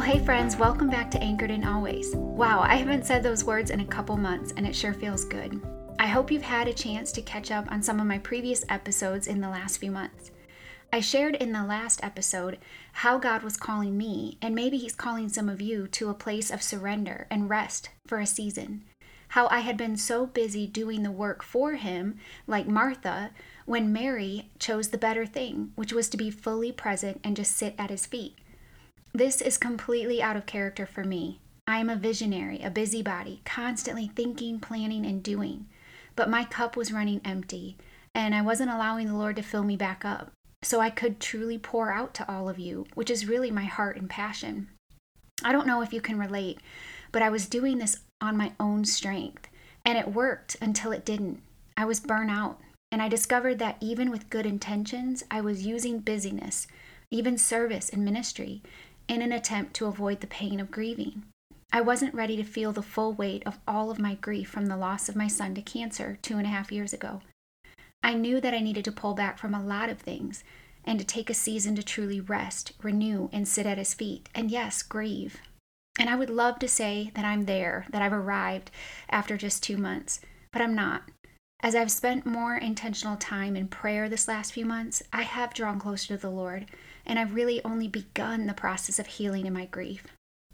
Well, hey friends, welcome back to Anchored in Always. Wow, I haven't said those words in a couple months and it sure feels good. I hope you've had a chance to catch up on some of my previous episodes in the last few months. I shared in the last episode how God was calling me, and maybe He's calling some of you to a place of surrender and rest for a season. How I had been so busy doing the work for Him, like Martha, when Mary chose the better thing, which was to be fully present and just sit at His feet. This is completely out of character for me. I am a visionary, a busybody, constantly thinking, planning, and doing. But my cup was running empty, and I wasn't allowing the Lord to fill me back up so I could truly pour out to all of you, which is really my heart and passion. I don't know if you can relate, but I was doing this on my own strength, and it worked until it didn't. I was burnt out, and I discovered that even with good intentions, I was using busyness, even service and ministry, in an attempt to avoid the pain of grieving. I wasn't ready to feel the full weight of all of my grief from the loss of my son to cancer two and a half years ago. I knew that I needed to pull back from a lot of things and to take a season to truly rest, renew, and sit at his feet, and yes, grieve. And I would love to say that I'm there, that I've arrived after just two months, but I'm not. As I've spent more intentional time in prayer this last few months, I have drawn closer to the Lord and I've really only begun the process of healing in my grief.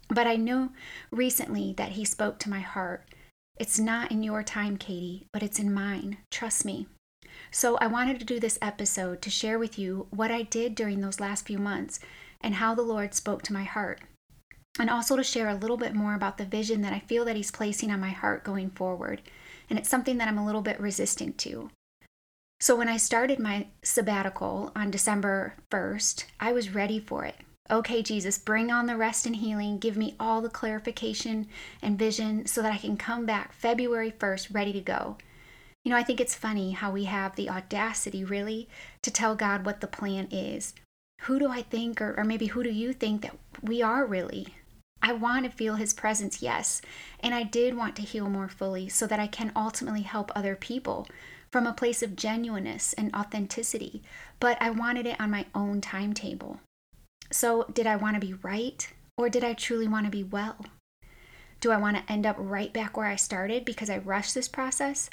But I know recently that He spoke to my heart. It's not in your time, Katie, but it's in mine. Trust me. So I wanted to do this episode to share with you what I did during those last few months and how the Lord spoke to my heart. And also to share a little bit more about the vision that I feel that He's placing on my heart going forward. And it's something that I'm a little bit resistant to. So when I started my sabbatical on December 1st, I was ready for it. Okay, Jesus, bring on the rest and healing. Give me all the clarification and vision so that I can come back February 1st ready to go. You know, I think it's funny how we have the audacity, really, to tell God what the plan is. Who do I think, or, or maybe who do you think that we are really? I want to feel His presence, yes. And I did want to heal more fully so that I can ultimately help other people from a place of genuineness and authenticity, but I wanted it on my own timetable. So, did I want to be right or did I truly want to be well? Do I want to end up right back where I started because I rushed this process?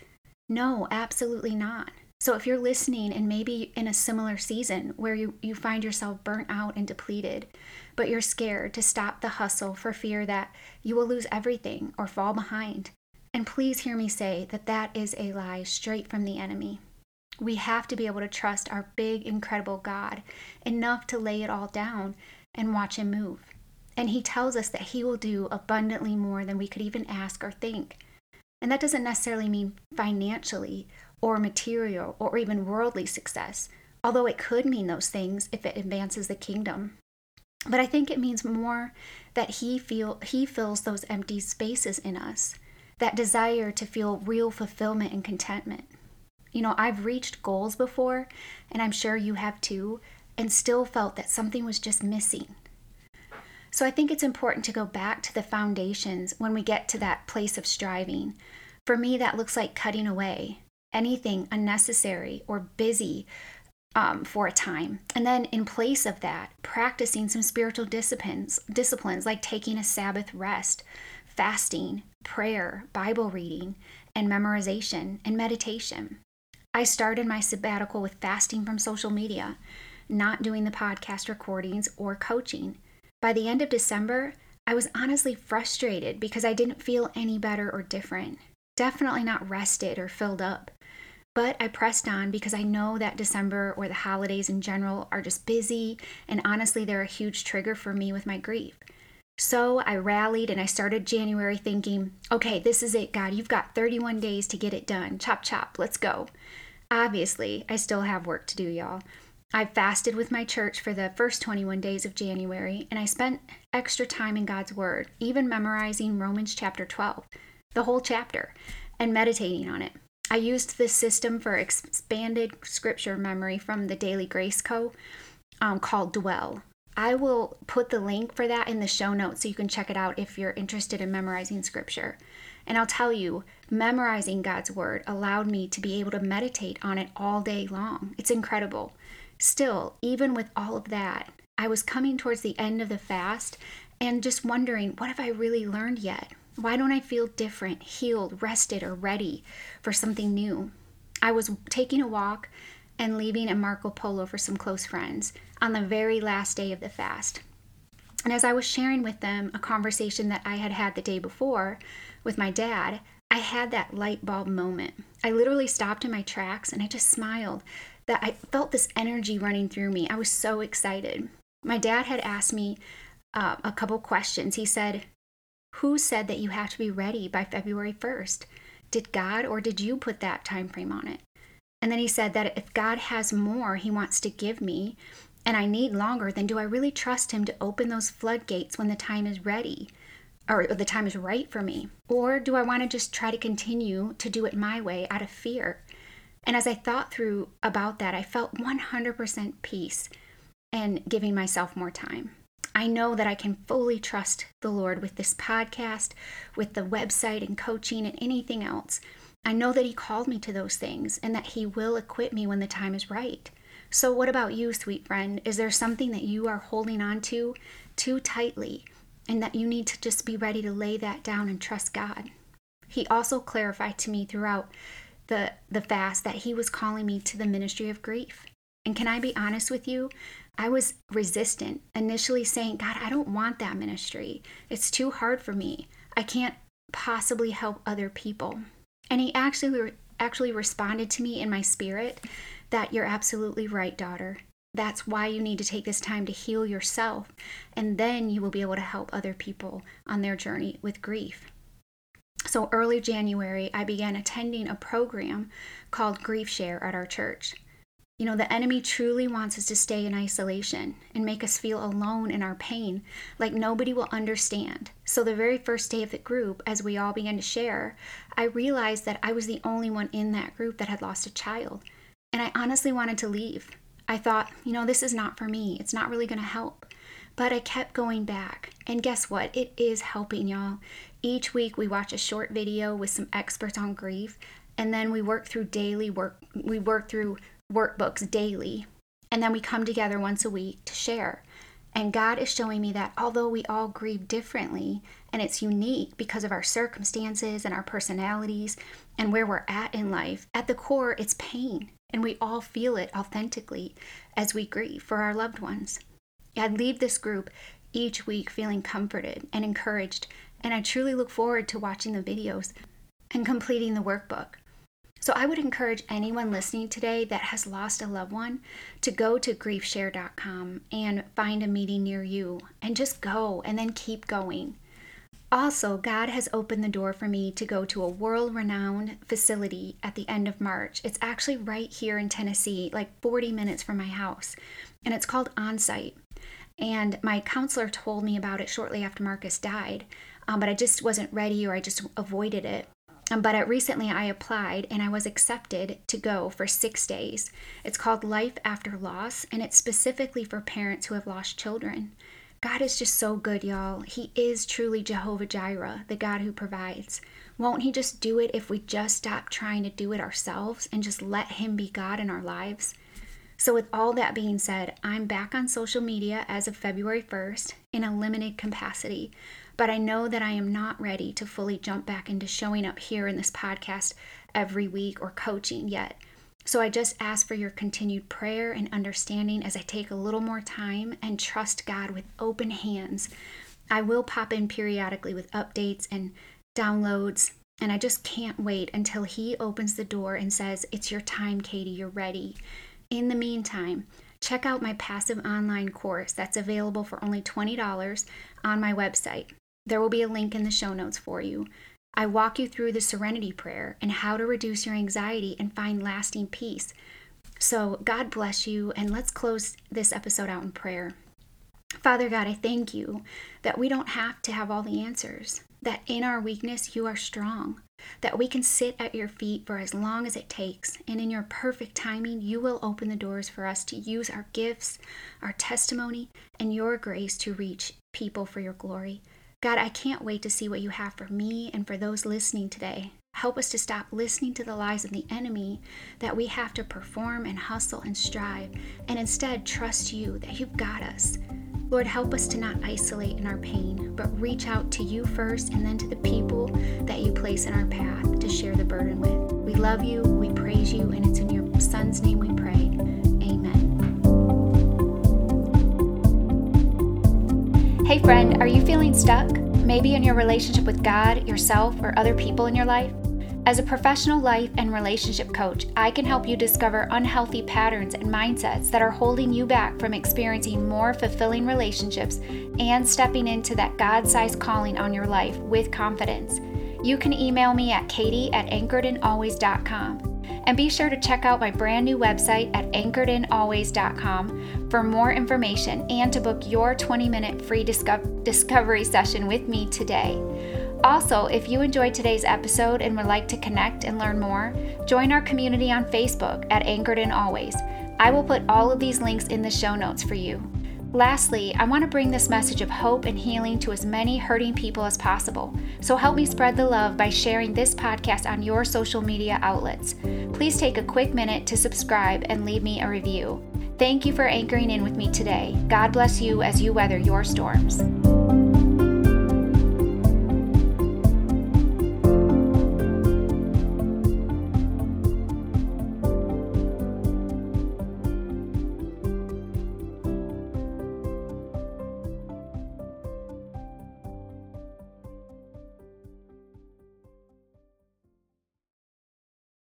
No, absolutely not. So, if you're listening and maybe in a similar season where you, you find yourself burnt out and depleted, but you're scared to stop the hustle for fear that you will lose everything or fall behind, and please hear me say that that is a lie straight from the enemy. We have to be able to trust our big, incredible God enough to lay it all down and watch Him move. And He tells us that He will do abundantly more than we could even ask or think. And that doesn't necessarily mean financially or material or even worldly success, although it could mean those things if it advances the kingdom. But I think it means more that he feel he fills those empty spaces in us that desire to feel real fulfillment and contentment. You know, I've reached goals before, and I'm sure you have too, and still felt that something was just missing. So I think it's important to go back to the foundations when we get to that place of striving. For me, that looks like cutting away anything unnecessary or busy um, for a time. And then in place of that, practicing some spiritual disciplines, disciplines like taking a Sabbath rest, fasting, prayer, Bible reading, and memorization and meditation. I started my sabbatical with fasting from social media, not doing the podcast recordings or coaching. By the end of December, I was honestly frustrated because I didn't feel any better or different. Definitely not rested or filled up. But I pressed on because I know that December or the holidays in general are just busy, and honestly, they're a huge trigger for me with my grief. So I rallied and I started January thinking, okay, this is it, God. You've got 31 days to get it done. Chop, chop, let's go. Obviously, I still have work to do, y'all. I fasted with my church for the first 21 days of January, and I spent extra time in God's Word, even memorizing Romans chapter 12, the whole chapter, and meditating on it. I used this system for expanded scripture memory from the Daily Grace Co. Um, called Dwell. I will put the link for that in the show notes so you can check it out if you're interested in memorizing scripture. And I'll tell you, memorizing God's word allowed me to be able to meditate on it all day long. It's incredible. Still, even with all of that, I was coming towards the end of the fast and just wondering, what have I really learned yet? Why don't I feel different, healed, rested, or ready for something new? I was taking a walk and leaving a Marco Polo for some close friends on the very last day of the fast. And as I was sharing with them a conversation that I had had the day before with my dad, I had that light bulb moment. I literally stopped in my tracks and I just smiled that I felt this energy running through me. I was so excited. My dad had asked me uh, a couple questions. He said, Who said that you have to be ready by February 1st? Did God or did you put that time frame on it? And then he said that if God has more he wants to give me and I need longer, then do I really trust him to open those floodgates when the time is ready? Or the time is right for me? Or do I want to just try to continue to do it my way out of fear? And as I thought through about that, I felt 100% peace and giving myself more time. I know that I can fully trust the Lord with this podcast, with the website and coaching and anything else. I know that He called me to those things and that He will equip me when the time is right. So, what about you, sweet friend? Is there something that you are holding on to too tightly and that you need to just be ready to lay that down and trust God? He also clarified to me throughout the, the fast that He was calling me to the ministry of grief. And can I be honest with you? I was resistant, initially saying, God, I don't want that ministry. It's too hard for me. I can't possibly help other people. And he actually actually responded to me in my spirit that you're absolutely right, daughter. That's why you need to take this time to heal yourself, and then you will be able to help other people on their journey with grief. So, early January, I began attending a program called Grief Share at our church. You know, the enemy truly wants us to stay in isolation and make us feel alone in our pain, like nobody will understand. So, the very first day of the group, as we all began to share, I realized that I was the only one in that group that had lost a child. And I honestly wanted to leave. I thought, you know, this is not for me. It's not really going to help. But I kept going back. And guess what? It is helping, y'all. Each week we watch a short video with some experts on grief, and then we work through daily work. We work through workbooks daily. And then we come together once a week to share. And God is showing me that although we all grieve differently and it's unique because of our circumstances and our personalities and where we're at in life, at the core, it's pain. And we all feel it authentically as we grieve for our loved ones. I leave this group each week feeling comforted and encouraged, and I truly look forward to watching the videos and completing the workbook. So I would encourage anyone listening today that has lost a loved one to go to griefshare.com and find a meeting near you and just go and then keep going. Also, God has opened the door for me to go to a world renowned facility at the end of March. It's actually right here in Tennessee, like 40 minutes from my house, and it's called Onsite. And my counselor told me about it shortly after Marcus died, um, but I just wasn't ready or I just avoided it. But recently I applied and I was accepted to go for six days. It's called Life After Loss, and it's specifically for parents who have lost children. God is just so good, y'all. He is truly Jehovah Jireh, the God who provides. Won't He just do it if we just stop trying to do it ourselves and just let Him be God in our lives? So, with all that being said, I'm back on social media as of February 1st in a limited capacity but I know that I am not ready to fully jump back into showing up here in this podcast every week or coaching yet. So I just ask for your continued prayer and understanding as I take a little more time and trust God with open hands. I will pop in periodically with updates and downloads, and I just can't wait until He opens the door and says, It's your time, Katie, you're ready. In the meantime, check out my passive online course that's available for only $20 on my website. There will be a link in the show notes for you. I walk you through the serenity prayer and how to reduce your anxiety and find lasting peace. So, God bless you, and let's close this episode out in prayer. Father God, I thank you that we don't have to have all the answers, that in our weakness, you are strong, that we can sit at your feet for as long as it takes, and in your perfect timing, you will open the doors for us to use our gifts, our testimony, and your grace to reach people for your glory. God, I can't wait to see what you have for me and for those listening today. Help us to stop listening to the lies of the enemy that we have to perform and hustle and strive, and instead trust you that you've got us. Lord, help us to not isolate in our pain, but reach out to you first and then to the people that you place in our path to share the burden with. We love you, we praise you, and it's in your Son's name we pray. Hey, friend, are you feeling stuck? Maybe in your relationship with God, yourself, or other people in your life? As a professional life and relationship coach, I can help you discover unhealthy patterns and mindsets that are holding you back from experiencing more fulfilling relationships and stepping into that God sized calling on your life with confidence. You can email me at katie at anchoredinalways.com. And be sure to check out my brand new website at anchoredinalways.com for more information and to book your 20 minute free discovery session with me today. Also, if you enjoyed today's episode and would like to connect and learn more, join our community on Facebook at Anchored in Always. I will put all of these links in the show notes for you. Lastly, I want to bring this message of hope and healing to as many hurting people as possible. So help me spread the love by sharing this podcast on your social media outlets. Please take a quick minute to subscribe and leave me a review. Thank you for anchoring in with me today. God bless you as you weather your storms.